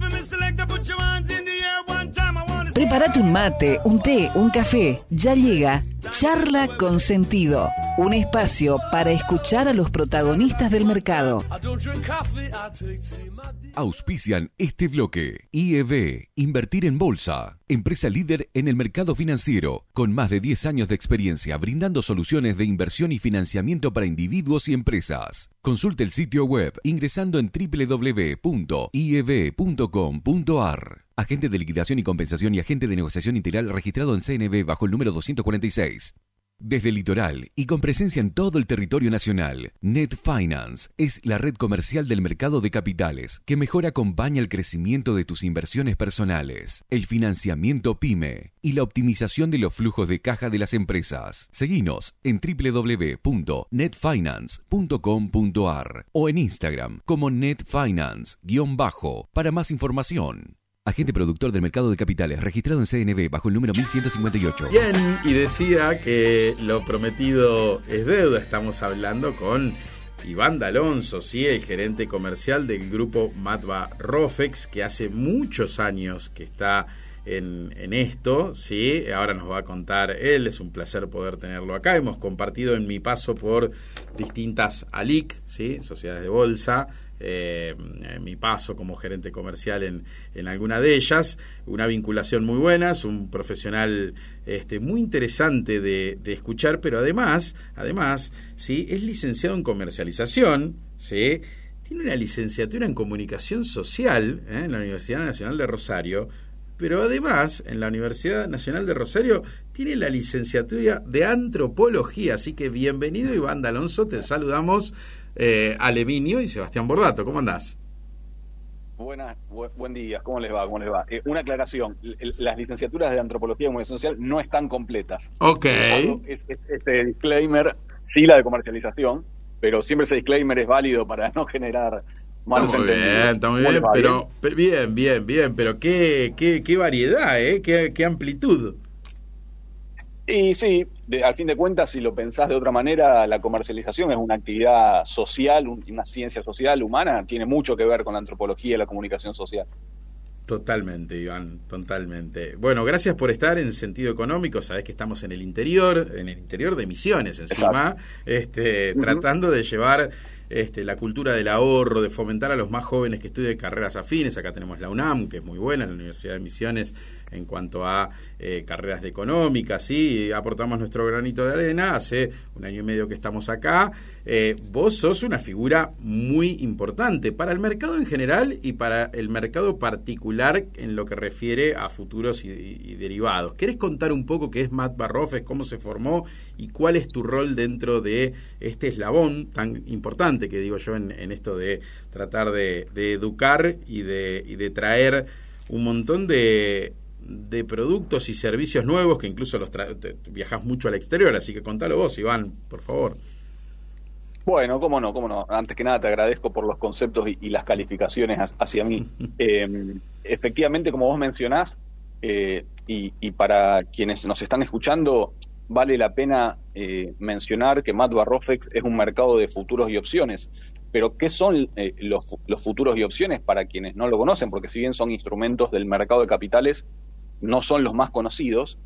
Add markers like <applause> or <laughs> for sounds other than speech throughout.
for select selector, put your hands in. Prepárate un mate, un té, un café. Ya llega Charla con Sentido, un espacio para escuchar a los protagonistas del mercado. Auspician este bloque. IEB, Invertir en Bolsa, empresa líder en el mercado financiero, con más de 10 años de experiencia brindando soluciones de inversión y financiamiento para individuos y empresas. Consulte el sitio web ingresando en www.ieb.com.ar. Agente de liquidación y compensación y agente de negociación integral registrado en CNB bajo el número 246. Desde el litoral y con presencia en todo el territorio nacional, Net Finance es la red comercial del mercado de capitales que mejor acompaña el crecimiento de tus inversiones personales, el financiamiento PYME y la optimización de los flujos de caja de las empresas. Seguinos en www.netfinance.com.ar o en Instagram como netfinance-bajo para más información. Agente productor del mercado de capitales, registrado en CNB bajo el número 1158. Bien, y decía que lo prometido es deuda. Estamos hablando con Iván D'Alonso, ¿sí? el gerente comercial del grupo Matva Rofex, que hace muchos años que está en, en, esto, ¿sí? Ahora nos va a contar él, es un placer poder tenerlo acá. Hemos compartido en mi paso por distintas ALIC, ¿sí? Sociedades de Bolsa, eh, mi paso como gerente comercial en, en, alguna de ellas, una vinculación muy buena, es un profesional este, muy interesante de, escuchar, pero además, además, ¿sí? es licenciado en comercialización, ¿sí? tiene una licenciatura en comunicación social ¿eh? en la Universidad Nacional de Rosario, pero además en la Universidad Nacional de Rosario tiene la licenciatura de antropología, así que bienvenido Iván D'Alonso, te saludamos eh, Alevinio y Sebastián Bordato. ¿Cómo andás? Buenas, buen día, ¿cómo les va? ¿Cómo les va? Eh, una aclaración, las licenciaturas de Antropología y Comunicación Social no están completas. Ok. Es, es, ese disclaimer, sí la de comercialización, pero siempre ese disclaimer es válido para no generar malos está muy entendidos. Bien, está muy bien, pero bien, bien, bien, pero qué, qué, qué variedad, ¿eh? Qué, qué amplitud. Y sí, de, al fin de cuentas, si lo pensás de otra manera, la comercialización es una actividad social, un, una ciencia social, humana, tiene mucho que ver con la antropología y la comunicación social. Totalmente, Iván, totalmente. Bueno, gracias por estar en sentido económico. Sabés que estamos en el interior, en el interior de Misiones, encima, este, uh -huh. tratando de llevar este, la cultura del ahorro, de fomentar a los más jóvenes que estudien carreras afines. Acá tenemos la UNAM, que es muy buena, la Universidad de Misiones, en cuanto a eh, carreras de económicas, sí, aportamos nuestro granito de arena, hace un año y medio que estamos acá. Eh, vos sos una figura muy importante para el mercado en general y para el mercado particular en lo que refiere a futuros y, derivados. ¿Querés contar un poco qué es Matt Barrofes, cómo se formó y cuál es tu rol dentro de este eslabón tan importante que digo yo en, en esto de tratar de, de educar y de, y de traer un montón de de productos y servicios nuevos que incluso los viajas mucho al exterior, así que contalo vos, Iván, por favor. Bueno, cómo no, cómo no. Antes que nada te agradezco por los conceptos y, y las calificaciones hacia mí. <laughs> eh, efectivamente, como vos mencionás, eh, y, y, para quienes nos están escuchando, vale la pena eh, mencionar que Mat Barrofex es un mercado de futuros y opciones. Pero, ¿qué son eh, los, futuros y opciones para quienes no lo conocen? Porque si bien son instrumentos del mercado de capitales, no son los más conocidos.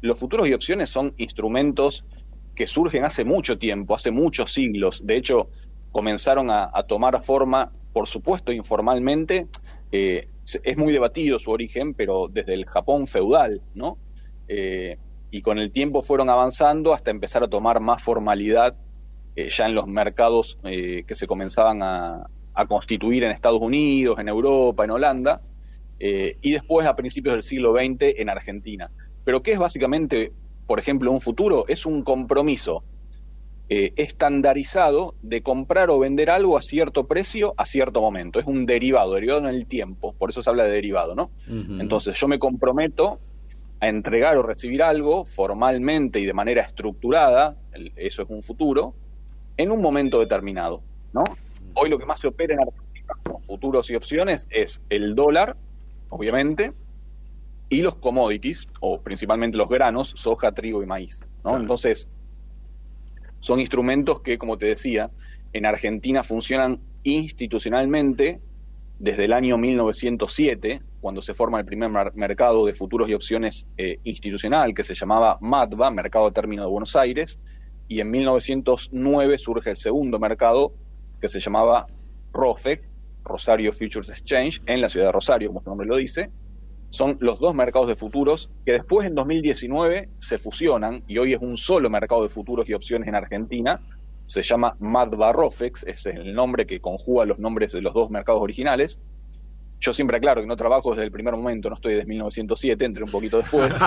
Los futuros y opciones son instrumentos que surgen hace mucho tiempo, hace muchos siglos. De hecho, comenzaron a, a tomar forma, por supuesto, informalmente. Eh, es muy debatido su origen, pero desde el Japón feudal, ¿no? Eh, y con el tiempo fueron avanzando hasta empezar a tomar más formalidad eh, ya en los mercados eh, que se comenzaban a, a, constituir en Estados Unidos, en Europa, en Holanda, eh, y después a principios del siglo XX en Argentina. Pero ¿qué es básicamente, por ejemplo, un futuro? Es un compromiso estandarizado de comprar o vender algo a cierto precio a cierto momento. Es un derivado, derivado en el tiempo, por eso se habla de derivado, ¿no? Uh -huh. Entonces yo me comprometo a entregar o recibir algo formalmente y de manera estructurada, eso es un futuro, en un momento determinado, ¿no? Hoy lo que más se opera en Argentina con futuros y opciones es el dólar, obviamente, y los commodities, o principalmente los granos, soja, trigo y maíz, ¿no? Claro. Entonces, son instrumentos que, como te decía, en Argentina funcionan institucionalmente desde el año 1907, cuando se forma el primer mercado de futuros y opciones eh, institucional, que se llamaba MADVA, Mercado de Término de Buenos Aires, y en 1909 surge el segundo mercado, que se llamaba ROFEC, Rosario Futures Exchange, en la ciudad de Rosario, como su nombre lo dice. Son los dos mercados de futuros que después en 2019 se fusionan y hoy es un solo mercado de futuros y opciones en Argentina, se llama Madva Rofex, ese es el nombre que conjuga los nombres de los dos mercados originales. Yo siempre aclaro que no trabajo desde el primer momento, no estoy desde 1907, entré un poquito después. <laughs>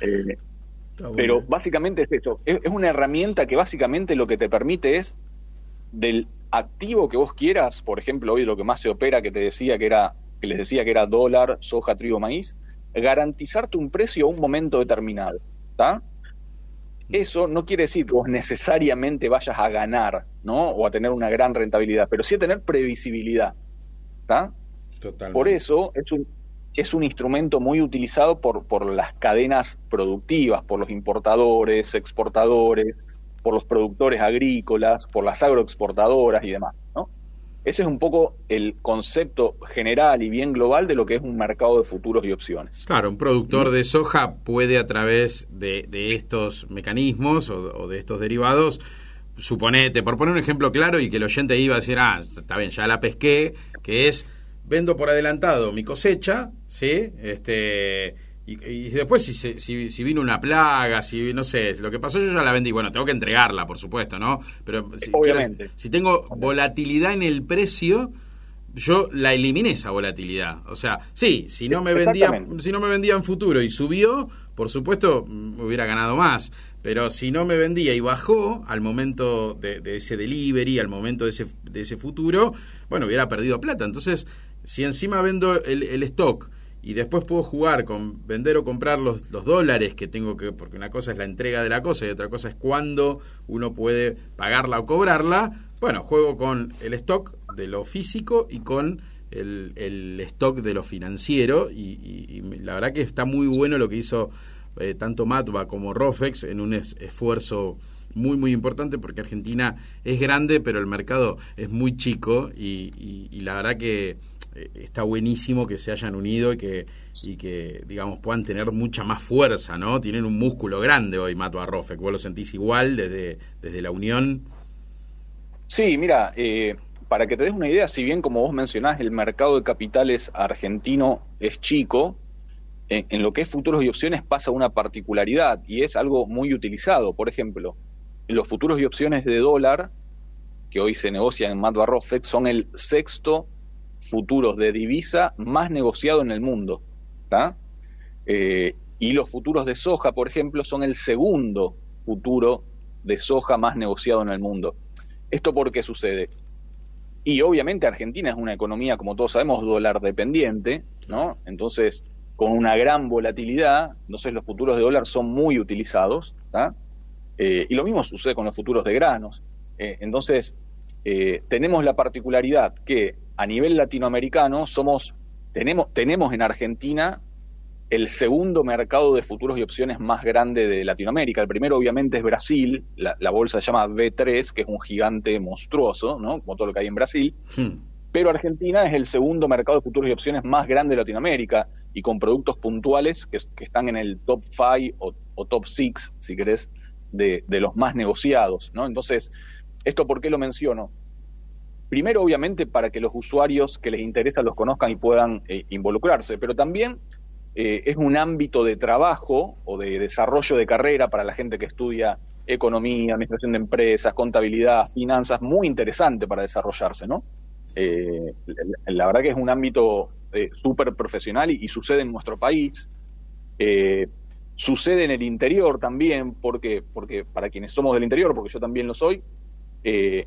Eh, eh, pero básicamente es eso, es, una herramienta que básicamente lo que te permite es del activo que vos quieras, por ejemplo, hoy lo que más se opera, que te decía que era, que les decía que era dólar, soja, trigo, maíz, garantizarte un precio a un momento determinado. ¿está? Eso no quiere decir que vos necesariamente vayas a ganar, ¿no? O a tener una gran rentabilidad, pero sí a tener previsibilidad. ¿Está? Por eso es un, es un instrumento muy utilizado por, por las cadenas productivas, por los importadores, exportadores, por los productores agrícolas, por las agroexportadoras y demás, ¿no? Ese es un poco el concepto general y bien global de lo que es un mercado de futuros y opciones. Claro, un productor de soja puede a través de, estos mecanismos o, de estos derivados, suponete, por poner un ejemplo claro y que el oyente iba a decir, ah, está bien, ya la pesqué, que es, vendo por adelantado mi cosecha, ¿sí? Este y, después si, si, si, vino una plaga, si no sé, lo que pasó yo ya la vendí, bueno, tengo que entregarla, por supuesto, ¿no? Pero si, Obviamente. si tengo volatilidad en el precio, yo la eliminé esa volatilidad. O sea, sí, si no me vendía, si no me vendía en futuro y subió, por supuesto, me hubiera ganado más. Pero si no me vendía y bajó al momento de, ese delivery, al momento de ese, de ese futuro, bueno, hubiera perdido plata. Entonces, si encima vendo el, el stock y después puedo jugar con vender o comprar los, los, dólares que tengo que, porque una cosa es la entrega de la cosa y otra cosa es cuándo uno puede pagarla o cobrarla, bueno, juego con el stock de lo físico y con el, el stock de lo financiero y, la verdad que está muy bueno lo que hizo eh, tanto Matva como Rofex en un esfuerzo muy muy importante porque Argentina es grande pero el mercado es muy chico y, y la verdad que eh, está buenísimo que se hayan unido y que, y que, digamos, puedan tener mucha más fuerza, ¿no? Tienen un músculo grande hoy, Mato Arrofe. ¿Vos lo sentís igual desde, desde la unión? Sí, mira, eh, para que te des una idea, si bien como vos mencionás, el mercado de capitales argentino es chico, en lo que es futuros y opciones pasa una particularidad y es algo muy utilizado. Por ejemplo, los futuros y opciones de dólar que hoy se negocian en Mato Arrofex son el sexto futuros de divisa más negociado en el mundo. Eh, y los futuros de soja, por ejemplo, son el segundo futuro de soja más negociado en el mundo. ¿Esto por qué sucede? Y obviamente Argentina es una economía, como todos sabemos, dólar dependiente, ¿no? Entonces, con una gran volatilidad, entonces los futuros de dólar son muy utilizados, eh, y lo mismo sucede con los futuros de granos. Eh, entonces, tenemos la particularidad que a nivel latinoamericano somos, tenemos, tenemos en Argentina el segundo mercado de futuros y opciones más grande de Latinoamérica. El primero obviamente es Brasil, la, bolsa se llama B3, que es un gigante monstruoso, ¿no? como todo lo que hay en Brasil. Pero Argentina es el segundo mercado de futuros y opciones más grande de Latinoamérica y con productos puntuales que, están en el top 5 o, top 6, si querés, de, los más negociados. ¿no? Entonces, ¿esto por qué lo menciono? Primero, obviamente, para que los usuarios que les interesa los conozcan y puedan eh, involucrarse, pero también eh, es un ámbito de trabajo o de desarrollo de carrera para la gente que estudia economía, administración de empresas, contabilidad, finanzas, muy interesante para desarrollarse, ¿no? Eh, la verdad que es un ámbito súper profesional y, sucede en nuestro país. Sucede en el interior también, porque, porque para quienes somos del interior, porque yo también lo soy, es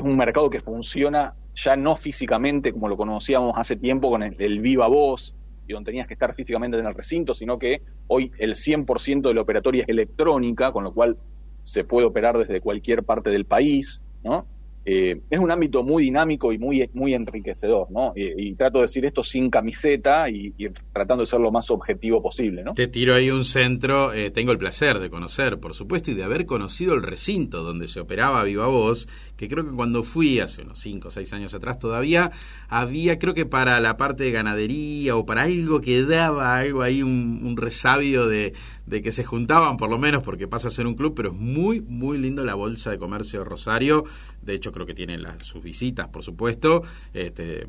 un mercado que funciona ya no físicamente como lo conocíamos hace tiempo con el, viva voz y donde tenías que estar físicamente en el recinto, sino que hoy el 100% de la operatoria es electrónica, con lo cual se puede operar desde cualquier parte del país, ¿no? Eh, es un ámbito muy dinámico y muy, muy enriquecedor, ¿no? Y, trato de decir esto sin camiseta y, tratando de ser lo más objetivo posible, ¿no? Te tiro ahí un centro, eh, tengo el placer de conocer, por supuesto, y de haber conocido el recinto donde se operaba Viva Voz, que creo que cuando fui hace unos 5 o 6 años atrás todavía había, creo que para la parte de ganadería o para algo que daba algo ahí, un, resabio de, que se juntaban por lo menos porque pasa a ser un club, pero es muy, muy lindo la Bolsa de Comercio de Rosario, de hecho creo que tienen las, sus visitas, por supuesto. Este,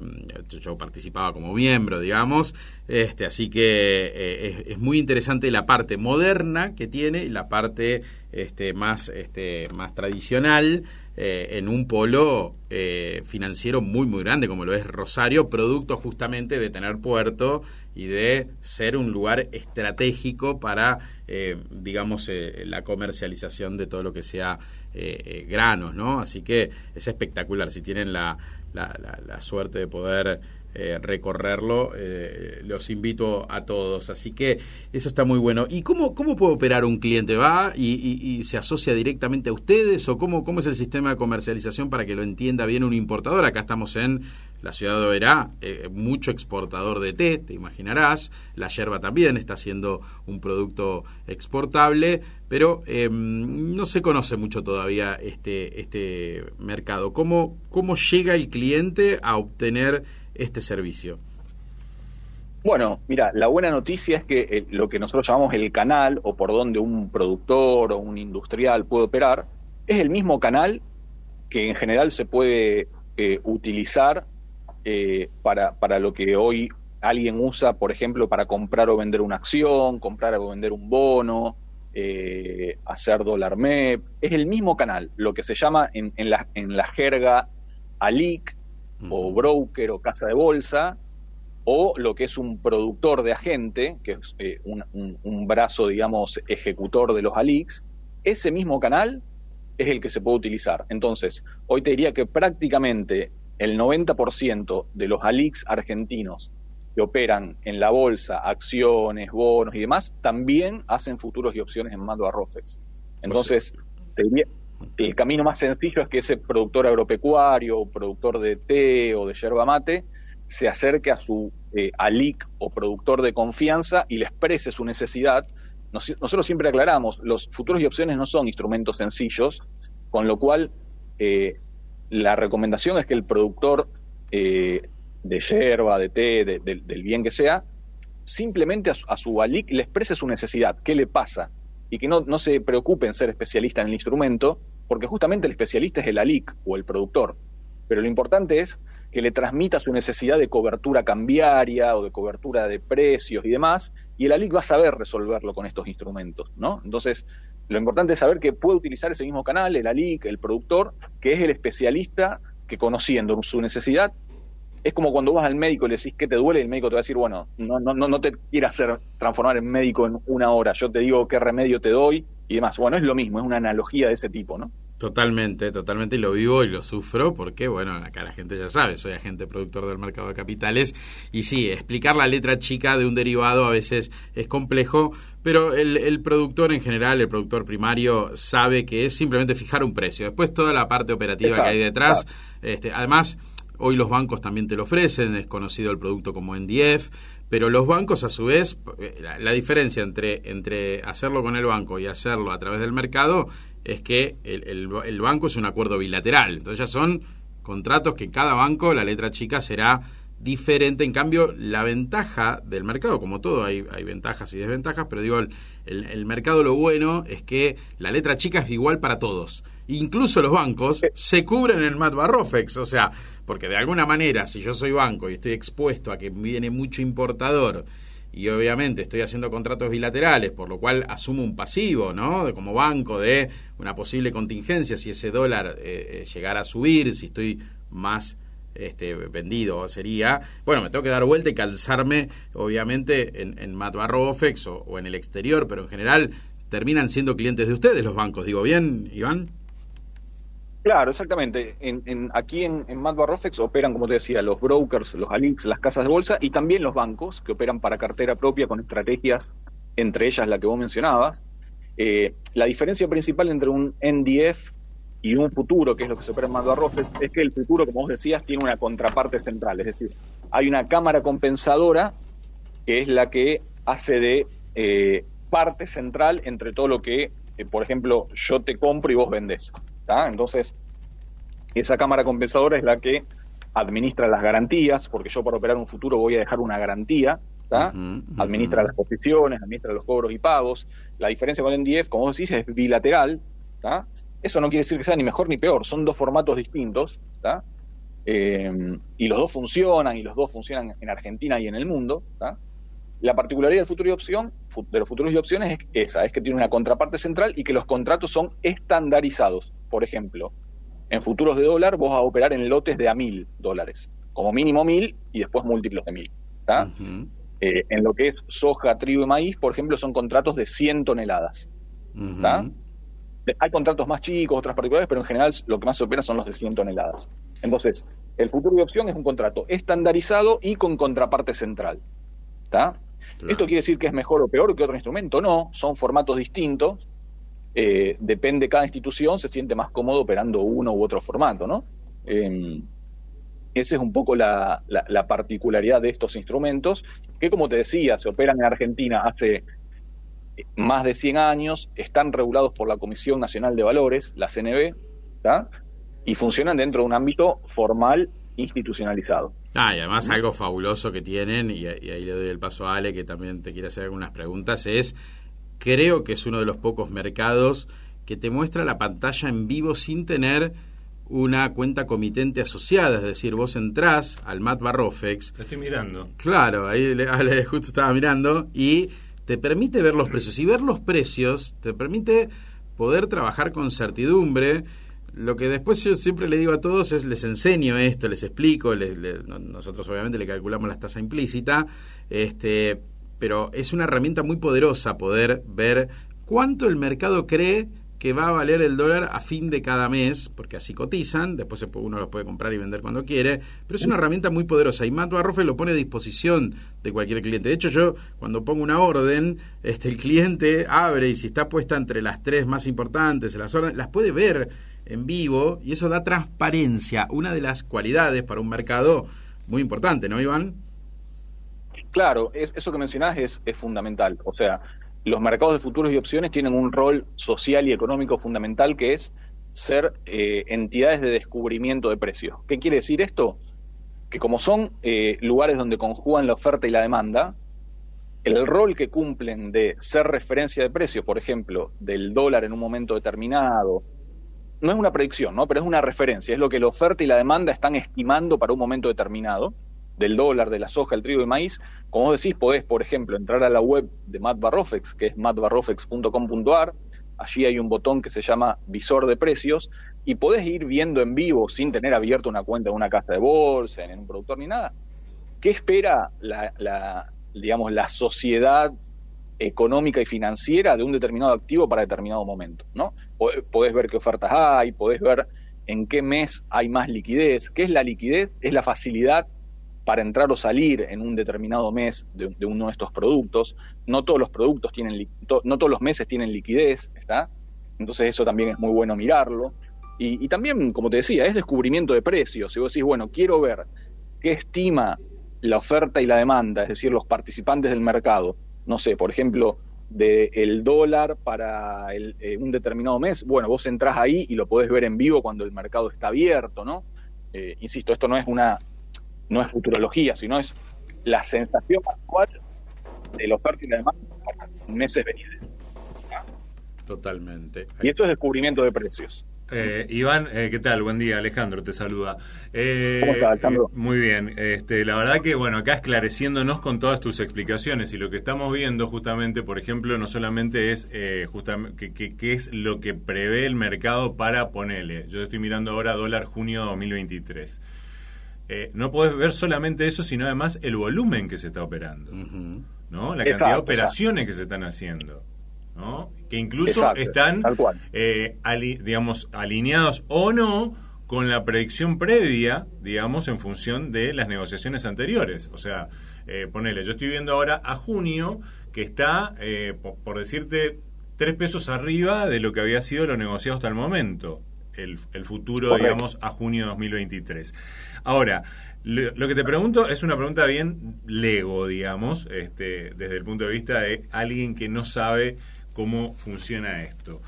yo participaba como miembro, digamos. Este, así que eh, es, muy interesante la parte moderna que tiene y la parte este, más, este, más tradicional eh, en un polo eh, financiero muy, muy grande como lo es Rosario, producto justamente de tener puerto y de ser un lugar estratégico para, digamos, la comercialización de todo lo que sea eh, eh, granos, ¿no? Así que es espectacular. Si tienen la, la, suerte de poder eh, recorrerlo, los invito a todos. Así que eso está muy bueno. ¿Y cómo, cómo puede operar un cliente? ¿Va y, se asocia directamente a ustedes? ¿O cómo, cómo es el sistema de comercialización para que lo entienda bien un importador? Acá estamos en la ciudad de Oberá, mucho exportador de té, te imaginarás. La yerba también está siendo un producto exportable pero em, no se conoce mucho todavía este, este mercado. ¿Cómo, ¿Cómo llega el cliente a obtener este servicio? Bueno, mira, la buena noticia es que eh, lo que nosotros llamamos el canal o por donde un productor o un industrial puede operar es el mismo canal que en general se puede eh, utilizar eh, para, para lo que hoy alguien usa, por ejemplo, para comprar o vender una acción, comprar o vender un bono, hacer dólar MEP, es el mismo canal, lo que se llama en, la, en la jerga ALIC o broker o casa de bolsa, o lo que es un productor de agente, que es eh, un, brazo, digamos, ejecutor de los ALICs, ese mismo canal es el que se puede utilizar. Entonces, hoy te diría que prácticamente el 90% de los ALICs argentinos que operan en la bolsa, acciones, bonos y demás, también hacen futuros y opciones en mando a ROFEX. Entonces, el camino más sencillo es que ese productor agropecuario o productor de té o de yerba mate se acerque a su eh, ALIC o productor de confianza y le exprese su necesidad. nosotros siempre aclaramos, los futuros y opciones no son instrumentos sencillos, con lo cual eh, la recomendación es que el productor eh, de yerba, de té, del bien que sea, simplemente a su, ALIC le exprese su necesidad, qué le pasa, y que no, no se preocupe en ser especialista en el instrumento, porque justamente el especialista es el ALIC o el productor. Pero lo importante es que le transmita su necesidad de cobertura cambiaria o de cobertura de precios y demás, y el ALIC va a saber resolverlo con estos instrumentos, ¿no? Entonces, lo importante es saber que puede utilizar ese mismo canal, el ALIC, el productor, que es el especialista que conociendo su necesidad es como cuando vas al médico y le decís que te duele, y el médico te va a decir, bueno, no, no, no, no te quieras hacer transformar en médico en una hora, yo te digo qué remedio te doy y demás. Bueno, es lo mismo, es una analogía de ese tipo, ¿no? Totalmente, totalmente, y lo vivo y lo sufro porque, bueno, acá la gente ya sabe, soy agente productor del mercado de capitales y sí, explicar la letra chica de un derivado a veces es complejo, pero el, el productor en general, el productor primario, sabe que es simplemente fijar un precio. Después toda la parte operativa que hay detrás, este, además Hoy los bancos también te lo ofrecen, es conocido el producto como NDF, pero los bancos a su vez, la, diferencia entre, entre hacerlo con el banco y hacerlo a través del mercado es que el, el, banco es un acuerdo bilateral, entonces ya son contratos que en cada banco la letra chica será diferente. En cambio, la ventaja del mercado, como todo, hay, hay ventajas y desventajas, pero digo, el, el, mercado lo bueno es que la letra chica es igual para todos. Incluso los bancos se cubren en Mat Barrofex, o sea, porque de alguna manera, si yo soy banco y estoy expuesto a que viene mucho importador y obviamente estoy haciendo contratos bilaterales, por lo cual asumo un pasivo, ¿no? De, como banco de una posible contingencia si ese dólar eh, eh, llegara a subir, si estoy más este, vendido sería, bueno, me tengo que dar vuelta y calzarme, obviamente, en, en Mat Barrofex o, o en el exterior, pero en general terminan siendo clientes de ustedes los bancos, digo bien, Iván. Claro, exactamente. En, aquí en, en Rofex operan, como te decía, los brokers, los ALIX, las casas de bolsa y también los bancos que operan para cartera propia con estrategias, entre ellas la que vos mencionabas. Eh, la diferencia principal entre un NDF y un futuro, que es lo que se opera en Arrofes, es que el futuro, como vos decías, tiene una contraparte central. Es decir, hay una cámara compensadora que es la que hace de eh, parte central entre todo lo que, eh, por ejemplo, yo te compro y vos vendés. Entonces, esa cámara compensadora es la que administra las garantías, porque yo para operar un futuro voy a dejar una garantía, administra las posiciones, administra los cobros y pagos. La diferencia con el NDF, como vos decís, es bilateral. Eso no quiere decir que sea ni mejor ni peor, son dos formatos distintos. Eh, y los dos funcionan, y los dos funcionan en Argentina y en el mundo. La particularidad del futuro y opción, de los futuros y opciones es esa, es que tiene una contraparte central y que los contratos son estandarizados. Por ejemplo, en futuros de dólar vos vas a operar en lotes de a mil dólares, como mínimo mil y después múltiplos de mil. Eh, en lo que es soja, trigo y maíz, por ejemplo, son contratos de 100 toneladas. Hay contratos más chicos, otras particulares, pero en general lo que más se opera son los de 100 toneladas. Entonces, el futuro de opción es un contrato estandarizado y con contraparte central. ¿Está? ¿Esto quiere decir que es mejor o peor que otro instrumento? No, son formatos distintos. Eh, depende, cada institución se siente más cómodo operando uno u otro formato, ¿no? Eh, esa es un poco la, particularidad de estos instrumentos, que como te decía, se operan en Argentina hace más de 100 años, están regulados por la Comisión Nacional de Valores, la CNB, y funcionan dentro de un ámbito formal institucionalizado. Ah, y además algo fabuloso que tienen, y, ahí le doy el paso a Ale, que también te quiere hacer algunas preguntas, es, creo que es uno de los pocos mercados que te muestra la pantalla en vivo sin tener una cuenta comitente asociada, es decir, vos entrás al Mat Barrofex. Lo estoy mirando. Claro, ahí Ale justo estaba mirando, y te permite ver los precios. Y ver los precios te permite poder trabajar con certidumbre lo que después yo siempre le digo a todos es les enseño esto, les explico, nosotros obviamente le calculamos la tasa implícita, este, pero es una herramienta muy poderosa poder ver cuánto el mercado cree que va a valer el dólar a fin de cada mes, porque así cotizan, después uno los puede comprar y vender cuando quiere, pero es una herramienta muy poderosa y Matt Barrofe lo pone a disposición de cualquier cliente. De hecho, yo cuando pongo una orden, este, el cliente abre y si está puesta entre las tres más importantes, las órdenes, las puede ver en vivo y eso da transparencia, una de las cualidades para un mercado muy importante, ¿no, Iván? Claro, eso que mencionás es, es fundamental. O sea, los mercados de futuros y opciones tienen un rol social y económico fundamental que es ser eh, entidades de descubrimiento de precios. ¿Qué quiere decir esto? Que como son eh, lugares donde conjugan la oferta y la demanda, el rol que cumplen de ser referencia de precios, por ejemplo, del dólar en un momento determinado, no es una predicción, ¿no? Pero es una referencia, es lo que la oferta y la demanda están estimando para un momento determinado, del dólar, de la soja, el trigo y maíz. Como vos decís, podés, por ejemplo, entrar a la web de Matt Barrofex, que es mattbarrofex.com.ar, allí hay un botón que se llama visor de precios, y podés ir viendo en vivo, sin tener abierto una cuenta en una casa de bolsa, en un productor ni nada, qué espera la, la digamos, la sociedad económica y financiera de un determinado activo para determinado momento, ¿no? Podés ver qué ofertas hay, podés ver en qué mes hay más liquidez. ¿Qué es la liquidez? Es la facilidad para entrar o salir en un determinado mes de, uno de estos productos. No todos los productos tienen, no todos los meses tienen liquidez, ¿está? Entonces eso también es muy bueno mirarlo. Y, también, como te decía, es descubrimiento de precios. Si vos decís, bueno, quiero ver qué estima la oferta y la demanda, es decir, los participantes del mercado, no sé, por ejemplo, del el dólar para eh, un determinado mes, bueno, vos entrás ahí y lo podés ver en vivo cuando el mercado está abierto, ¿no? Eh, insisto, esto no es una, no es futurología, sino es la sensación actual de la oferta y la demanda para meses venideros. Totalmente. Y eso es descubrimiento de precios. Eh, Iván, eh, ¿qué tal? Buen día, Alejandro te saluda. Eh, ¿Cómo estás, Alejandro? muy bien. Este, la verdad que, bueno, acá esclareciéndonos con todas tus explicaciones y lo que estamos viendo justamente, por ejemplo, no solamente es justamente qué es lo que prevé el mercado para ponerle. Yo estoy mirando ahora dólar junio 2023. No puedes ver solamente eso, sino además el volumen que se está operando, ¿no? La cantidad de operaciones que se están haciendo que incluso están, eh, digamos, alineados o no con la predicción previa, digamos, en función de las negociaciones anteriores. O sea, eh, ponele, yo estoy viendo ahora a junio que está, eh, por, decirte, tres pesos arriba de lo que había sido lo negociado hasta el momento. El, futuro, digamos, a junio de 2023. Ahora, lo, que te pregunto es una pregunta bien lego, digamos, este, desde el punto de vista de alguien que no sabe cómo funciona esto.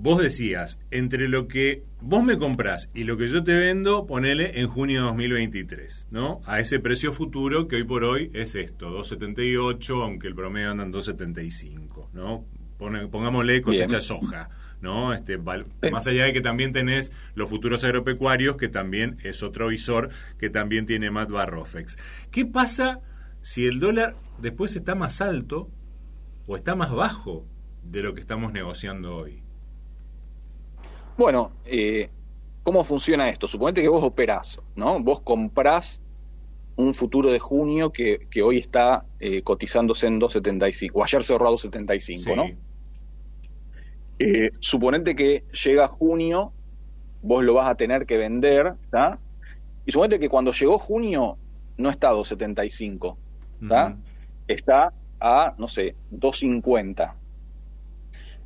Vos decías, entre lo que vos me comprás y lo que yo te vendo, ponele en junio de 2023, ¿no? A ese precio futuro que hoy por hoy es esto, 2.78, aunque el promedio anda en 2.75, ¿no? pongámosle cosecha soja. ¿No? Este, Más allá de que también tenés los futuros agropecuarios, que también es otro visor que también tiene Matt Barrofex. ¿Qué pasa si el dólar después está más alto o está más bajo de lo que estamos negociando hoy? Bueno, eh, ¿cómo funciona esto? Suponete que vos operás, ¿no? Vos comprás un futuro de junio que, hoy está eh, cotizándose en 2.75, o ayer cerró a 2.75, ¿no? Eh, suponete que llega junio, vos lo vas a tener que vender, ¿está? Y suponete que cuando llegó junio no está a 2.75, ¿está? Está a, no sé, 2.50.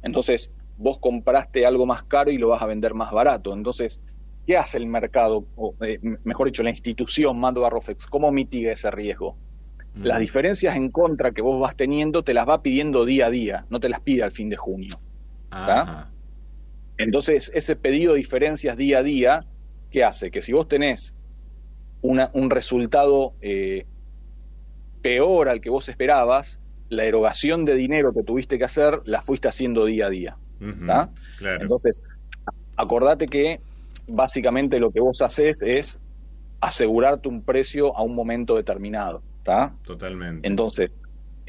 Entonces, vos compraste algo más caro y lo vas a vender más barato. Entonces, ¿qué hace el mercado, o eh, mejor dicho, la institución Mando Barrofex? ¿Cómo mitiga ese riesgo? Las diferencias en contra que vos vas teniendo te las va pidiendo día a día, no te las pide al fin de junio. Entonces, ese pedido de diferencias día a día, ¿qué hace? Que si vos tenés un resultado eh, peor al que vos esperabas, la erogación de dinero que tuviste que hacer la fuiste haciendo día a día. Entonces, acordate que básicamente lo que vos haces es asegurarte un precio a un momento determinado. Totalmente. Entonces,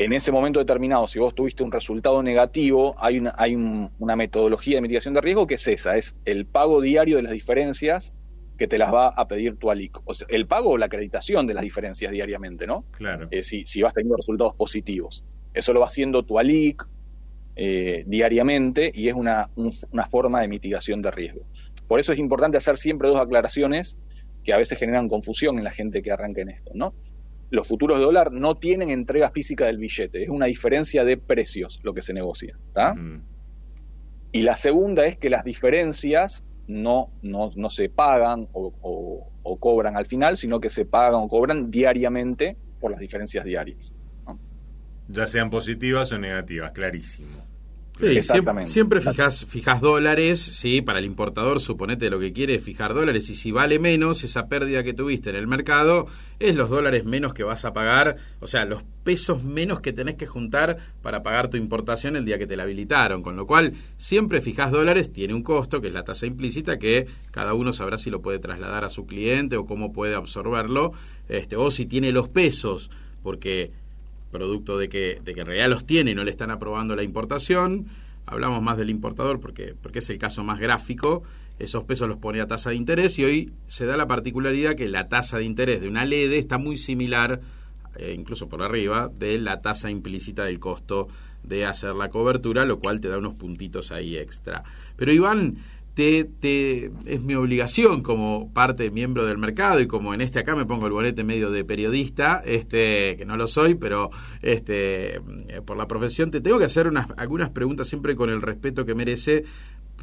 en ese momento determinado, si vos tuviste un resultado negativo, hay una, hay una metodología de mitigación de riesgo que es esa, es el pago diario de las diferencias que te las va a pedir tu ALIC. O sea, el pago o la acreditación de las diferencias diariamente, ¿no? Claro. Eh, si, si, vas teniendo resultados positivos. Eso lo va haciendo tu ALIC eh, diariamente y es una, una forma de mitigación de riesgo. Por eso es importante hacer siempre dos aclaraciones que a veces generan confusión en la gente que arranca en esto, ¿no? Los futuros de dólar no tienen entrega física del billete, es una diferencia de precios lo que se negocia. Y la segunda es que las diferencias no, no, no se pagan o, cobran al final, sino que se pagan o cobran diariamente por las diferencias diarias. Ya sean positivas o negativas, clarísimo. Sí, siempre, siempre fijas, fijas dólares, sí, para el importador suponete lo que quiere es fijar dólares y si vale menos esa pérdida que tuviste en el mercado es los dólares menos que vas a pagar, o sea, los pesos menos que tenés que juntar para pagar tu importación el día que te la habilitaron, con lo cual siempre fijas dólares, tiene un costo que es la tasa implícita que cada uno sabrá si lo puede trasladar a su cliente o cómo puede absorberlo, este, o si tiene los pesos, porque producto de que, de que en realidad los tiene y no le están aprobando la importación. Hablamos más del importador porque, porque es el caso más gráfico. Esos pesos los pone a tasa de interés y hoy se da la particularidad que la tasa de interés de una LED está muy similar, eh, incluso por arriba, de la tasa implícita del costo de hacer la cobertura, lo cual te da unos puntitos ahí extra. Pero Iván, te, es mi obligación como parte miembro del mercado y como en este acá me pongo el bonete medio de periodista, este que no lo soy, pero este por la profesión te tengo que hacer unas algunas preguntas siempre con el respeto que merece,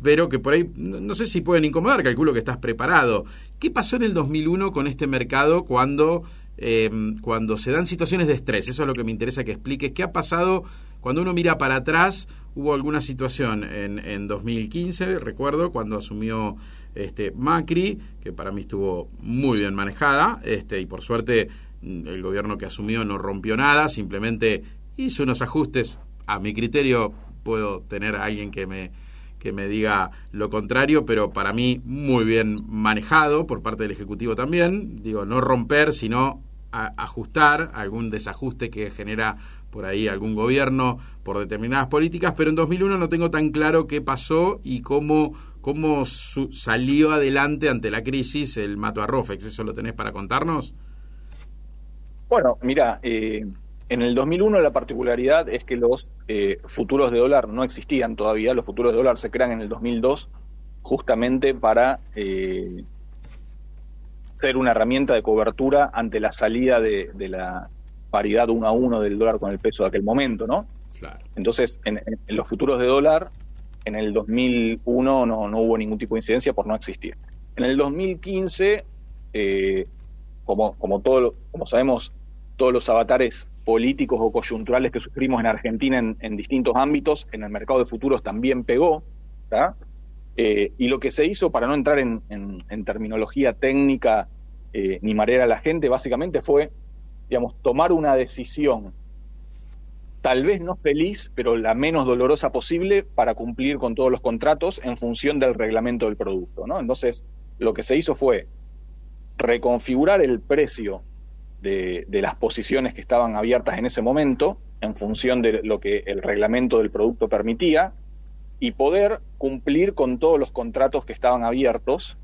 pero que por ahí no, sé si pueden incomodar, calculo que estás preparado. ¿Qué pasó en el 2001 con este mercado cuando em, cuando se dan situaciones de estrés? Eso es lo que me interesa que expliques. ¿Qué ha pasado cuando uno mira para atrás? Hubo alguna situación en, en 2015, recuerdo, cuando asumió este, Macri, que para mí estuvo muy bien manejada, este, y por suerte mm, el gobierno que asumió no rompió nada, simplemente hizo unos ajustes. A mi criterio puedo tener a alguien que me, que me diga lo contrario, pero para mí muy bien manejado por parte del Ejecutivo también. Digo, no romper, sino ajustar algún desajuste que genera por ahí algún gobierno por determinadas políticas, pero en 2001 no tengo tan claro qué pasó y cómo, cómo salió adelante ante la crisis el Mato Arrofex. ¿Eso lo tenés para contarnos? Bueno, mira, eh, en el 2001 la particularidad es que los eh, futuros de dólar no existían todavía, los futuros de dólar se crean en el 2002 justamente para eh, ser una herramienta de cobertura ante la salida de la paridad uno a uno del dólar con el peso de aquel momento, ¿no? Claro. Entonces, en, los futuros de dólar, en el 2001 no, no hubo ningún tipo de incidencia por no existir. En el 2015, eh, como, como, todo, como sabemos, todos los avatares políticos o coyunturales que sufrimos en Argentina en, distintos ámbitos, en el mercado de futuros también pegó. Eh, y lo que se hizo, para no entrar en, terminología técnica eh, ni marear a la gente, básicamente fue, digamos, tomar una decisión tal vez no feliz, pero la menos dolorosa posible para cumplir con todos los contratos en función del reglamento del producto. ¿no? Entonces, lo que se hizo fue reconfigurar el precio de, las posiciones que estaban abiertas en ese momento en función de lo que el reglamento del producto permitía y poder cumplir con todos los contratos que estaban abiertos,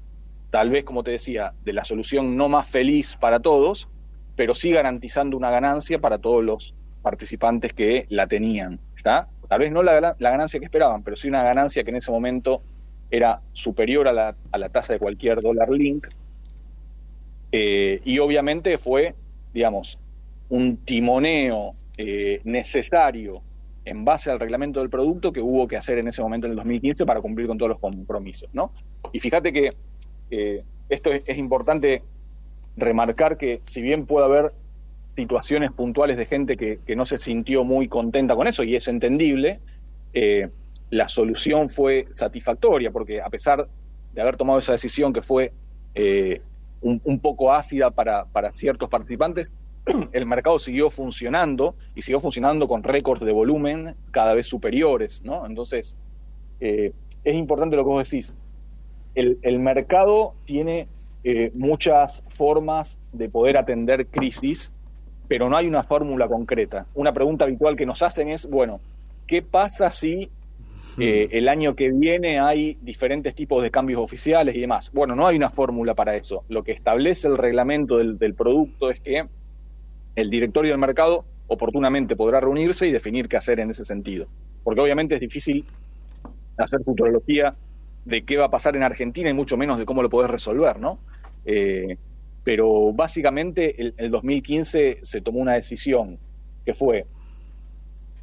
tal vez, como te decía, de la solución no más feliz para todos, pero sí garantizando una ganancia para todos los participantes que la tenían. ¿está? Tal vez no la, ganancia que esperaban, pero sí una ganancia que en ese momento era superior a la, a la tasa de cualquier dólar link. Eh, y obviamente fue, digamos, un timoneo eh, necesario en base al reglamento del producto que hubo que hacer en ese momento en el 2015 para cumplir con todos los compromisos. ¿no? Y fíjate que eh, esto es, es, importante remarcar que si bien puede haber situaciones puntuales de gente que, no se sintió muy contenta con eso y es entendible, eh, la solución fue satisfactoria porque a pesar de haber tomado esa decisión que fue eh, un, poco ácida para, ciertos participantes, <clears throat> el mercado siguió funcionando y siguió funcionando con récords de volumen cada vez superiores, ¿no? Entonces, eh, es importante lo que vos decís. El mercado tiene muchas formas de poder atender crisis pero no hay una fórmula concreta. Una pregunta habitual que nos hacen es, bueno, ¿qué pasa si eh, el año que viene hay diferentes tipos de cambios oficiales y demás? Bueno, no hay una fórmula para eso. Lo que establece el reglamento del, producto es que el directorio del mercado oportunamente podrá reunirse y definir qué hacer en ese sentido. Porque obviamente es difícil hacer futurología de qué va a pasar en Argentina y mucho menos de cómo lo podés resolver, ¿no? Eh, pero básicamente el, el 2015 se tomó una decisión que fue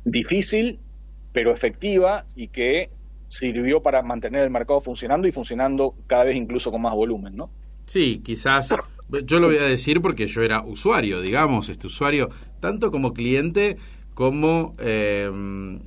difícil, pero efectiva y que sirvió para mantener el mercado funcionando y funcionando cada vez incluso con más volumen, ¿no? Sí, quizás yo lo voy a decir porque yo era usuario, digamos, este usuario, tanto como cliente como, eh,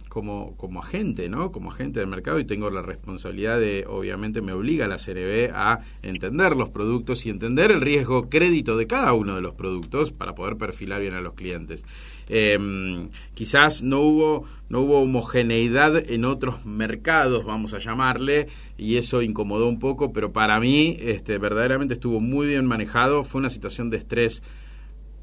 como, como agente, ¿no? Como agente del mercado y tengo la responsabilidad de, obviamente me obliga la CNB a entender los productos y entender el riesgo crédito de cada uno de los productos para poder perfilar bien a los clientes. Eh, quizás no hubo, no hubo homogeneidad en otros mercados, vamos a llamarle, y eso incomodó un poco, pero para mí este, verdaderamente estuvo muy bien manejado, fue una situación de estrés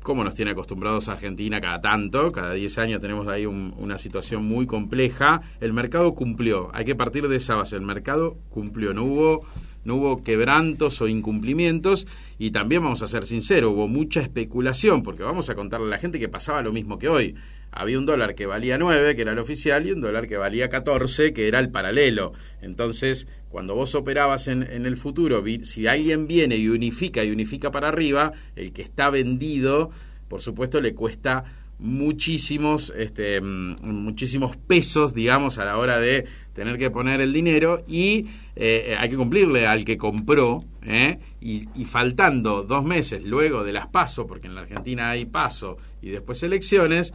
como nos tiene acostumbrados Argentina cada tanto, cada 10 años tenemos ahí una situación muy compleja, el mercado cumplió, hay que partir de esa base, el mercado cumplió, no hubo, no hubo quebrantos o incumplimientos. Y también vamos a ser sinceros, hubo mucha especulación, porque vamos a contarle a la gente que pasaba lo mismo que hoy, había un dólar que valía 9, que era el oficial, y un dólar que valía 14, que era el paralelo. Entonces, cuando vos operabas en, el futuro, si alguien viene y unifica y unifica para arriba, el que está vendido, por supuesto, le cuesta muchísimos este mm, muchísimos pesos digamos a la hora de tener que poner el dinero y eh, hay que cumplirle al que compró ¿eh? y, y, faltando dos meses luego de las paso porque en la Argentina hay paso y después elecciones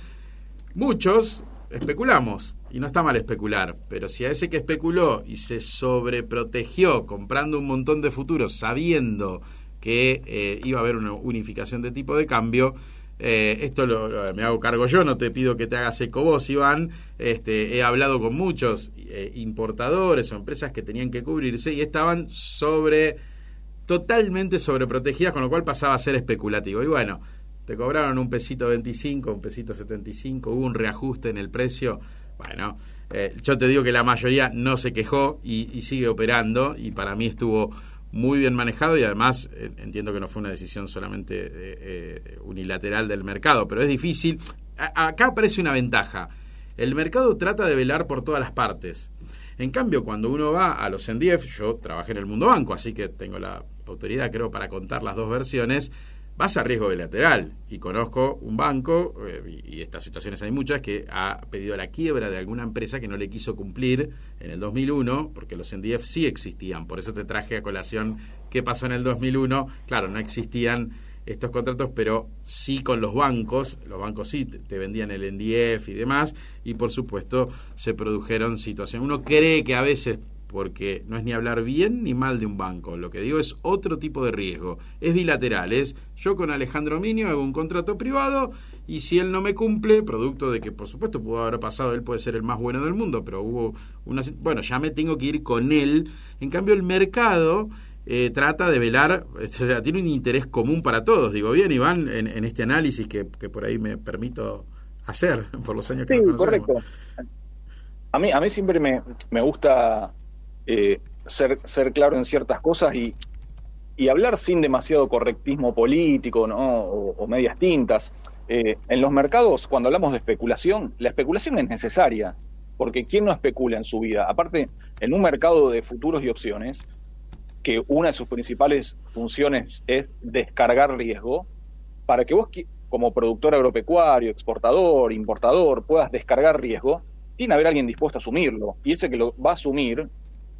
Muchos especulamos, y no está mal especular, pero si a ese que especuló y se sobreprotegió comprando un montón de futuros sabiendo que eh, iba a haber una unificación de tipo de cambio, eh, esto lo, me hago cargo yo, no te pido que te hagas eco vos, Iván. Este, he hablado con muchos eh, importadores o empresas que tenían que cubrirse y estaban sobre totalmente sobreprotegidas, con lo cual pasaba a ser especulativo. Y bueno, te cobraron un pesito 25, un pesito 75, hubo un reajuste en el precio. Bueno, eh, yo te digo que la mayoría no se quejó y, sigue operando y para mí estuvo muy bien manejado y además eh, entiendo que no fue una decisión solamente eh, unilateral del mercado, pero es difícil. acá aparece una ventaja. El mercado trata de velar por todas las partes. En cambio, cuando uno va a los NDF, yo trabajé en el mundo banco, así que tengo la autoridad, creo, para contar las dos versiones vas a riesgo bilateral. Y conozco un banco, eh, y, estas situaciones hay muchas, que ha pedido la quiebra de alguna empresa que no le quiso cumplir en el 2001, porque los NDF sí existían. Por eso te traje a colación qué pasó en el 2001. Claro, no existían estos contratos, pero sí con los bancos. Los bancos sí te vendían el NDF y demás. Y por supuesto se produjeron situaciones. Uno cree que a veces porque no es ni hablar bien ni mal de un banco. Lo que digo es otro tipo de riesgo. Es bilateral, es yo con Alejandro Minio hago un contrato privado y si él no me cumple, producto de que por supuesto pudo haber pasado, él puede ser el más bueno del mundo, pero hubo una... Bueno, ya me tengo que ir con él. En cambio, el mercado... Eh, trata de velar, <laughs> o sea, tiene un interés común para todos, digo bien, Iván, en, en este análisis que, por ahí me permito hacer <laughs> por los años que sí, correcto. A mí, a mí siempre me, me gusta eh, ser, ser claro en ciertas cosas y, hablar sin demasiado correctismo político o, medias tintas. Eh, en los mercados, cuando hablamos de especulación, la especulación es necesaria, porque ¿quién no especula en su vida? Aparte, en un mercado de futuros y opciones, que una de sus principales funciones es descargar riesgo, para que vos como productor agropecuario, exportador, importador, puedas descargar riesgo, tiene que haber alguien dispuesto a asumirlo. Y ese que lo va a asumir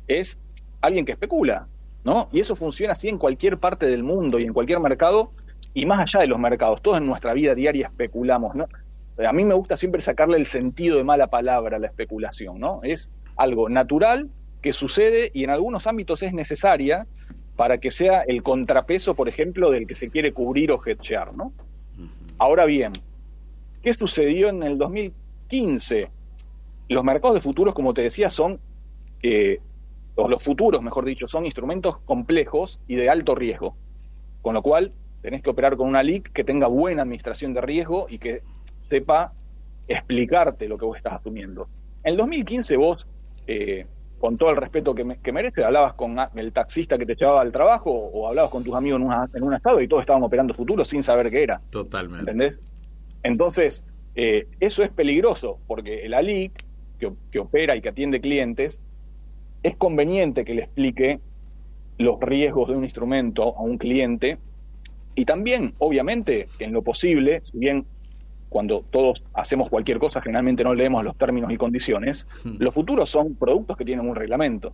es alguien que especula, ¿no? Y eso funciona así en cualquier parte del mundo y en cualquier mercado y más allá de los mercados. Todos en nuestra vida diaria especulamos, ¿no? A mí me gusta siempre sacarle el sentido de mala palabra a la especulación, ¿no? Es algo natural que sucede y en algunos ámbitos es necesaria para que sea el contrapeso, por ejemplo, del que se quiere cubrir o hedgear, ¿no? Ahora bien, ¿qué sucedió en el 2015? Los mercados de futuros, como te decía, son eh, o los futuros, mejor dicho, son instrumentos complejos y de alto riesgo. Con lo cual, tenés que operar con una LIC que tenga buena administración de riesgo y que sepa explicarte lo que vos estás asumiendo. En el 2015 vos, eh, con todo el respeto que, me, que mereces, hablabas con el taxista que te llevaba al trabajo o hablabas con tus amigos en, un estado y todos estaban operando futuros sin saber qué era. Totalmente. ¿Entendés? Entonces, eh, eso es peligroso porque el ALIC, que, que opera y que atiende clientes, es conveniente que le explique los riesgos de un instrumento a un cliente y también, obviamente, en lo posible, si bien cuando todos hacemos cualquier cosa generalmente no leemos los términos y condiciones, hmm. los futuros son productos que tienen un reglamento.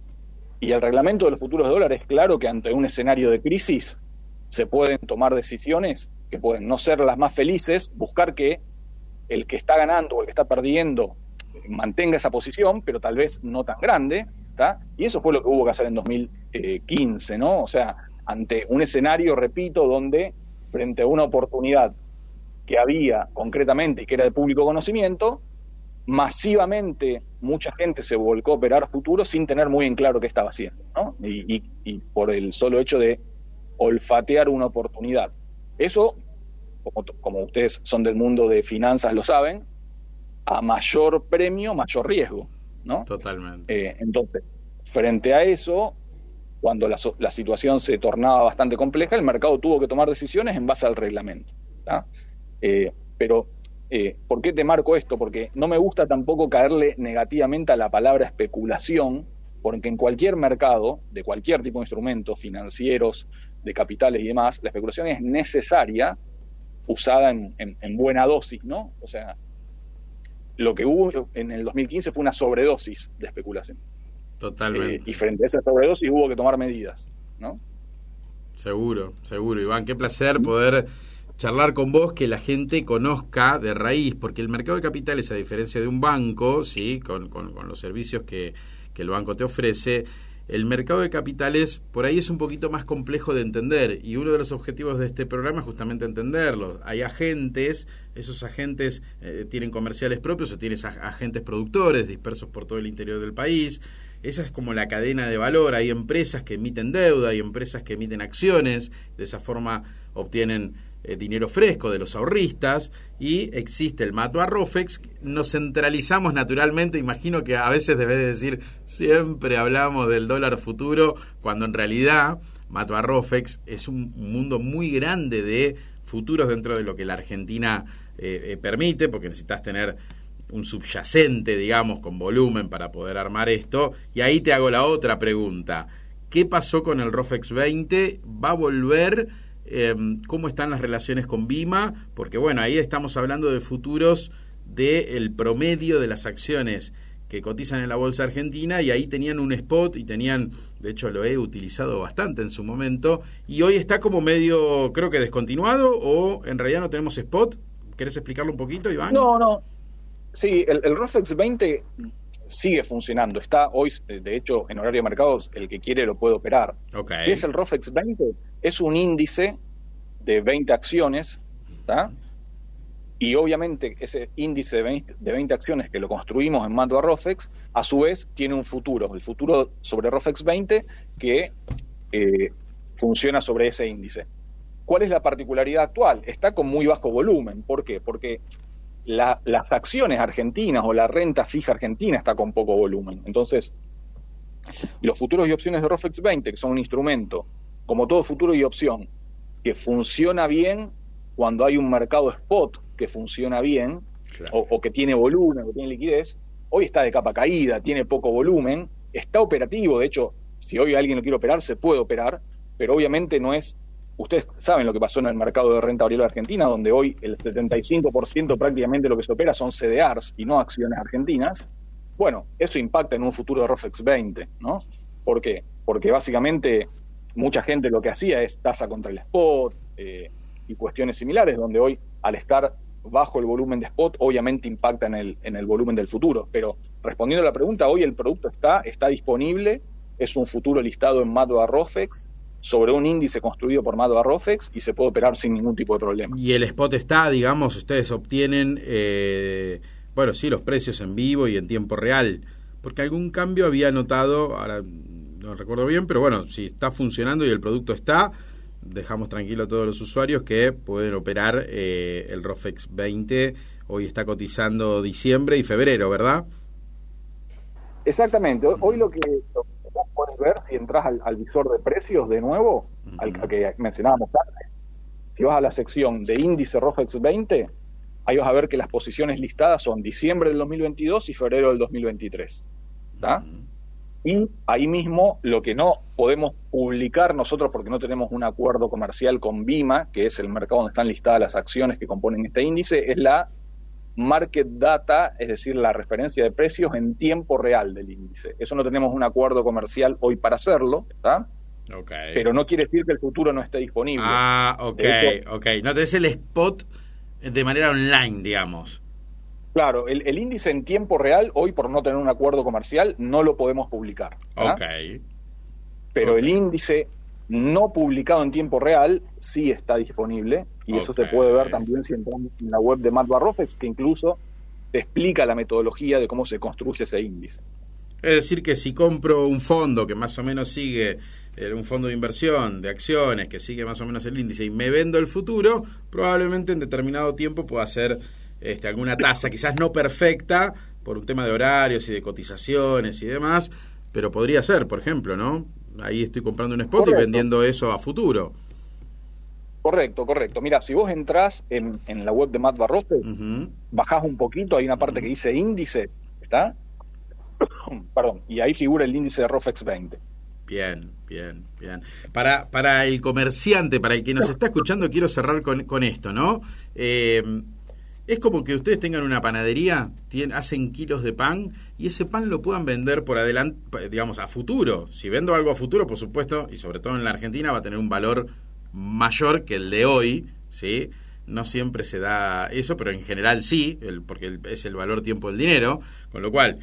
Y el reglamento de los futuros de dólares es claro que ante un escenario de crisis se pueden tomar decisiones que pueden no ser las más felices, buscar que el que está ganando o el que está perdiendo mantenga esa posición, pero tal vez no tan grande, y eso fue lo que hubo que hacer en 2015, ¿no? O sea, ante un escenario, repito, donde frente a una oportunidad que había concretamente y que era de público conocimiento, masivamente mucha gente se volcó a operar futuro sin tener muy en claro qué estaba haciendo, ¿no? Y, y por el solo hecho de olfatear una oportunidad. Eso, como, como ustedes son del mundo de finanzas lo saben, a mayor premio, mayor riesgo. ¿No? Totalmente. Eh, entonces, frente a eso, cuando la, la, situación se tornaba bastante compleja, el mercado tuvo que tomar decisiones en base al reglamento. Eh, pero, eh, ¿por qué te marco esto? Porque no me gusta tampoco caerle negativamente a la palabra especulación, porque en cualquier mercado, de cualquier tipo de instrumentos financieros, de capitales y demás, la especulación es necesaria, usada en, en buena dosis, ¿no? O sea, lo que hubo en el 2015 fue una sobredosis de especulación. Totalmente. Eh, y frente a esa sobredosis hubo que tomar medidas, ¿no? Seguro, seguro, Iván. Qué placer poder charlar con vos, que la gente conozca de raíz, porque el mercado de capitales, a diferencia de un banco, sí, con, con, con los servicios que, que el banco te ofrece, el mercado de capitales por ahí es un poquito más complejo de entender y uno de los objetivos de este programa es justamente entenderlo. Hay agentes, esos agentes eh, tienen comerciales propios o tienes agentes productores dispersos por todo el interior del país. Esa es como la cadena de valor. Hay empresas que emiten deuda, hay empresas que emiten acciones, de esa forma obtienen eh, dinero fresco de los ahorristas y existe el Mato Rofex. Nos centralizamos naturalmente, imagino que a veces debes decir, siempre hablamos del dólar futuro, cuando en realidad Mato Rofex es un mundo muy grande de futuros dentro de lo que la Argentina eh, eh, permite, porque necesitas tener un subyacente, digamos, con volumen para poder armar esto. Y ahí te hago la otra pregunta. ¿Qué pasó con el ROFEX 20? ¿Va a volver em, cómo están las relaciones con Bima, porque bueno, ahí estamos hablando de futuros del promedio de las acciones que cotizan en la bolsa argentina y ahí tenían un spot y tenían, de hecho lo he utilizado bastante en su momento y hoy está como medio, creo que descontinuado o en realidad no tenemos spot. ¿Querés explicarlo un poquito, Iván? No, no. Sí, el, el ROFEX 20 sigue funcionando. Está hoy, de hecho, en horario de mercados, el que quiere lo puede operar. Okay. ¿Qué es el ROFEX 20? Es un índice de 20 acciones, ¿está? Y obviamente ese índice de 20, de 20 acciones que lo construimos en Mando a Rofex, a su vez tiene un futuro, el futuro sobre Rofex 20 que eh, funciona sobre ese índice. ¿Cuál es la particularidad actual? Está con muy bajo volumen. ¿Por qué? Porque la, las acciones argentinas o la renta fija argentina está con poco volumen. Entonces, los futuros y opciones de Rofex 20, que son un instrumento, como todo futuro y opción, que funciona bien cuando hay un mercado spot que funciona bien, claro. o, o, que tiene volumen, o que tiene liquidez, hoy está de capa caída, tiene poco volumen, está operativo, de hecho, si hoy alguien lo quiere operar, se puede operar, pero obviamente no es, ustedes saben lo que pasó en el mercado de renta variable argentina, donde hoy el 75% prácticamente lo que se opera son CDRs y no acciones argentinas, bueno, eso impacta en un futuro de ROFEX 20, ¿no? ¿Por qué? Porque básicamente mucha gente lo que hacía es tasa contra el spot eh, y cuestiones similares, donde hoy al estar bajo el volumen de spot, obviamente impacta en el, en el volumen del futuro. Pero respondiendo a la pregunta, hoy el producto está, está disponible, es un futuro listado en Mato Rofex sobre un índice construido por Mato Rofex y se puede operar sin ningún tipo de problema. Y el spot está, digamos, ustedes obtienen, eh, bueno, sí, los precios en vivo y en tiempo real, porque algún cambio había notado, ahora no recuerdo bien, pero bueno, si está funcionando y el producto está, dejamos tranquilo a todos los usuarios que pueden operar eh, el ROFEX 20. Hoy está cotizando diciembre y febrero, ¿verdad? Exactamente. Hoy lo que, podés ver, si entras al, al, visor de precios de nuevo, uh -huh. al, al, que mencionábamos antes, si vas a la sección de índice ROFEX 20, ahí vas a ver que las posiciones listadas son diciembre del 2022 y febrero del 2023. ¿Está? Uh -huh. Y ahí mismo lo que no podemos publicar nosotros porque no tenemos un acuerdo comercial con Bima, que es el mercado donde están listadas las acciones que componen este índice, es la market data, es decir, la referencia de precios en tiempo real del índice. Eso no tenemos un acuerdo comercial hoy para hacerlo, ¿está? Okay. Pero no quiere decir que el futuro no esté disponible. Ah, ok, hecho, ok. No tenés el spot de manera online, digamos. Claro, el, el, índice en tiempo real, hoy por no tener un acuerdo comercial, no lo podemos publicar. ¿verdad? Ok. Pero okay. el índice no publicado en tiempo real sí está disponible y okay. eso se puede ver también si entramos en la web de Matt Barrofex, que incluso te explica la metodología de cómo se construye ese índice. Es decir, que si compro un fondo que más o menos sigue eh, un fondo de inversión de acciones que sigue más o menos el índice y me vendo el futuro, probablemente en determinado tiempo pueda hacer este, alguna tasa, quizás no perfecta por un tema de horarios y de cotizaciones y demás, pero podría ser, por ejemplo, ¿no? Ahí estoy comprando un spot correcto. y vendiendo eso a futuro. Correcto, correcto. Mira, si vos entrás en, en la web de Matt Barrofex, uh -huh. bajás un poquito, hay una parte uh -huh. que dice índices, ¿está? <coughs> Perdón, y ahí figura el índice de Rofex 20. Bien, bien, bien. Para, para el comerciante, para el que nos está escuchando, quiero cerrar con, con esto, ¿no? Eh, es como que ustedes tengan una panadería, tienen, hacen kilos de pan y ese pan lo puedan vender por adelante, digamos, a futuro. Si vendo algo a futuro, por supuesto, y sobre todo en la Argentina, va a tener un valor mayor que el de hoy, ¿sí? No siempre se da eso, pero en general sí, el, porque es el valor tiempo del dinero, con lo cual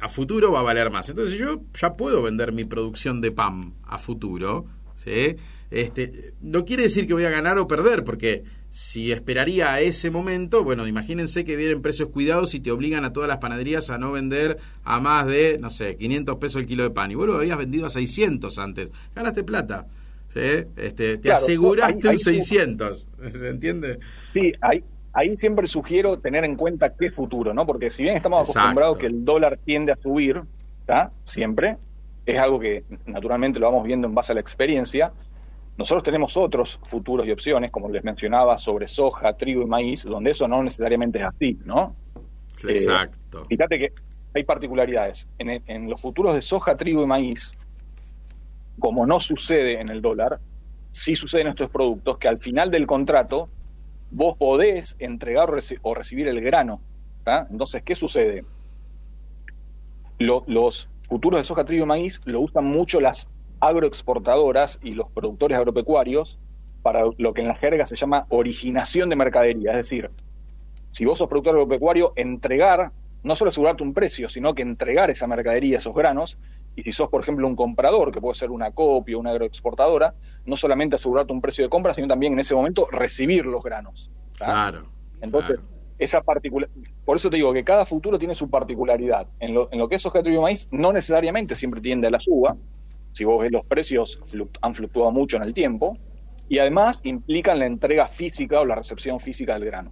a futuro va a valer más. Entonces yo ya puedo vender mi producción de pan a futuro, ¿sí? Este, no quiere decir que voy a ganar o perder, porque si esperaría a ese momento, bueno, imagínense que vienen precios cuidados y te obligan a todas las panaderías a no vender a más de, no sé, 500 pesos el kilo de pan. Y vos lo habías vendido a 600 antes. Ganaste plata. ¿Sí? Este, te claro, aseguraste ahí, un 600. <laughs> ¿Se entiende? Sí, ahí, ahí siempre sugiero tener en cuenta qué futuro, ¿no? Porque si bien estamos Exacto. acostumbrados que el dólar tiende a subir, ¿está? Siempre, es algo que naturalmente lo vamos viendo en base a la experiencia, nosotros tenemos otros futuros y opciones, como les mencionaba, sobre soja, trigo y maíz, donde eso no necesariamente es así, ¿no? Exacto. Eh, fíjate que hay particularidades. En, en, los futuros de soja, trigo y maíz, como no sucede en el dólar, sí suceden estos productos que al final del contrato vos podés entregar o recibir el grano. Entonces, ¿qué sucede? los futuros de soja, trigo y maíz lo usan mucho las agroexportadoras y los productores agropecuarios para lo que en la jerga se llama originación de mercadería. Es decir, si vos sos productor agropecuario, entregar, no solo asegurarte un precio, sino que entregar esa mercadería, esos granos, y si sos, por ejemplo, un comprador, que puede ser una copia o una agroexportadora, no solamente asegurarte un precio de compra, sino también en ese momento recibir los granos. Claro. Entonces, esa particular... Por eso te digo que cada futuro tiene su particularidad. En lo, en lo que es trigo y maíz, no necesariamente siempre tiende a la suba. Si vos ves los precios, han fluctuado mucho en el tiempo. Y además implican la entrega física o la recepción física del grano.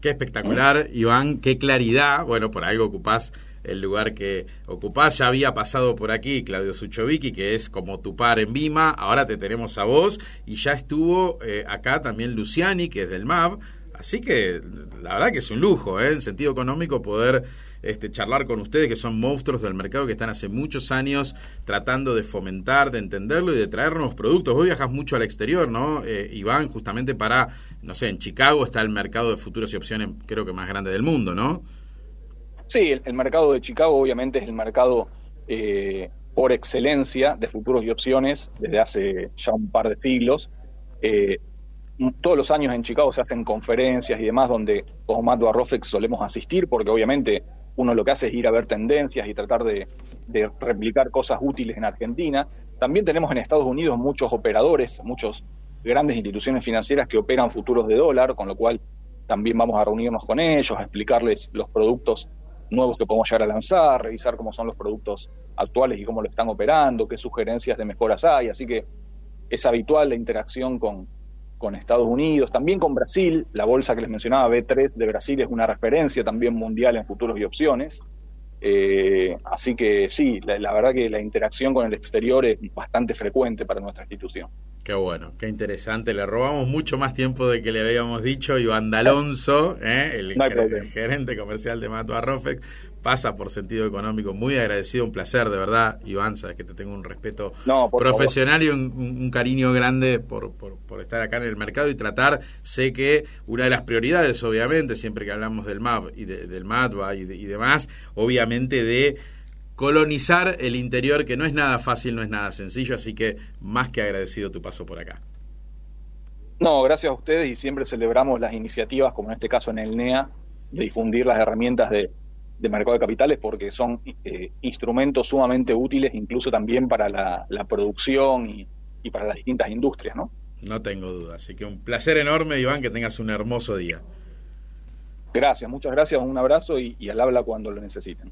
Qué espectacular, Iván, qué claridad. Bueno, por algo ocupás el lugar que ocupás. Ya había pasado por aquí Claudio Suchovicki, que es como tu par en Vima. Ahora te tenemos a vos. Y ya estuvo eh, acá también Luciani, que es del MAV. Así que la verdad que es un lujo, ¿eh? en sentido económico, poder este, charlar con ustedes, que son monstruos del mercado, que están hace muchos años tratando de fomentar, de entenderlo y de traernos productos. Vos viajas mucho al exterior, ¿no, eh, Iván? Justamente para, no sé, en Chicago está el mercado de futuros y opciones, creo que más grande del mundo, ¿no? Sí, el, mercado de Chicago obviamente es el mercado eh, por excelencia de futuros y opciones desde hace ya un par de siglos. Eh, todos los años en Chicago se hacen conferencias y demás donde como Mato a Rofex solemos asistir porque obviamente uno lo que hace es ir a ver tendencias y tratar de, replicar cosas útiles en Argentina. También tenemos en Estados Unidos muchos operadores, muchos grandes instituciones financieras que operan futuros de dólar, con lo cual también vamos a reunirnos con ellos, a explicarles los productos nuevos que podemos llegar a lanzar, revisar cómo son los productos actuales y cómo lo están operando, qué sugerencias de mejoras hay. Así que es habitual la interacción con, con Estados Unidos, también con Brasil. La bolsa que les mencionaba, B3 de Brasil, es una referencia también mundial en futuros y opciones. Eh, así que sí, la, verdad que la interacción con el exterior es bastante frecuente para nuestra institución. Qué bueno, qué interesante. Le robamos mucho más tiempo de que le habíamos dicho. Iván D'Alonso, ¿eh? el, gerente comercial de Mato Arrofex, pasa por sentido económico. Muy agradecido, un placer, de verdad, Iván. Sabes que te tengo un respeto profesional y un, cariño grande por, por, estar acá en el mercado y tratar. Sé que una de las prioridades, obviamente, siempre que hablamos del MAP y del MATBA y, y demás, obviamente de colonizar el interior, que no es nada fácil, no es nada sencillo. Así que más que agradecido tu paso por acá. No, gracias a ustedes y siempre celebramos las iniciativas, como en este caso en el NEA, de difundir las herramientas de de mercado de capitales porque son eh, instrumentos sumamente útiles incluso también para la, producción y, para las distintas industrias, ¿no? No tengo duda. Así que un placer enorme, Iván, que tengas un hermoso día. Gracias, muchas gracias, un abrazo y, y al habla cuando lo necesiten.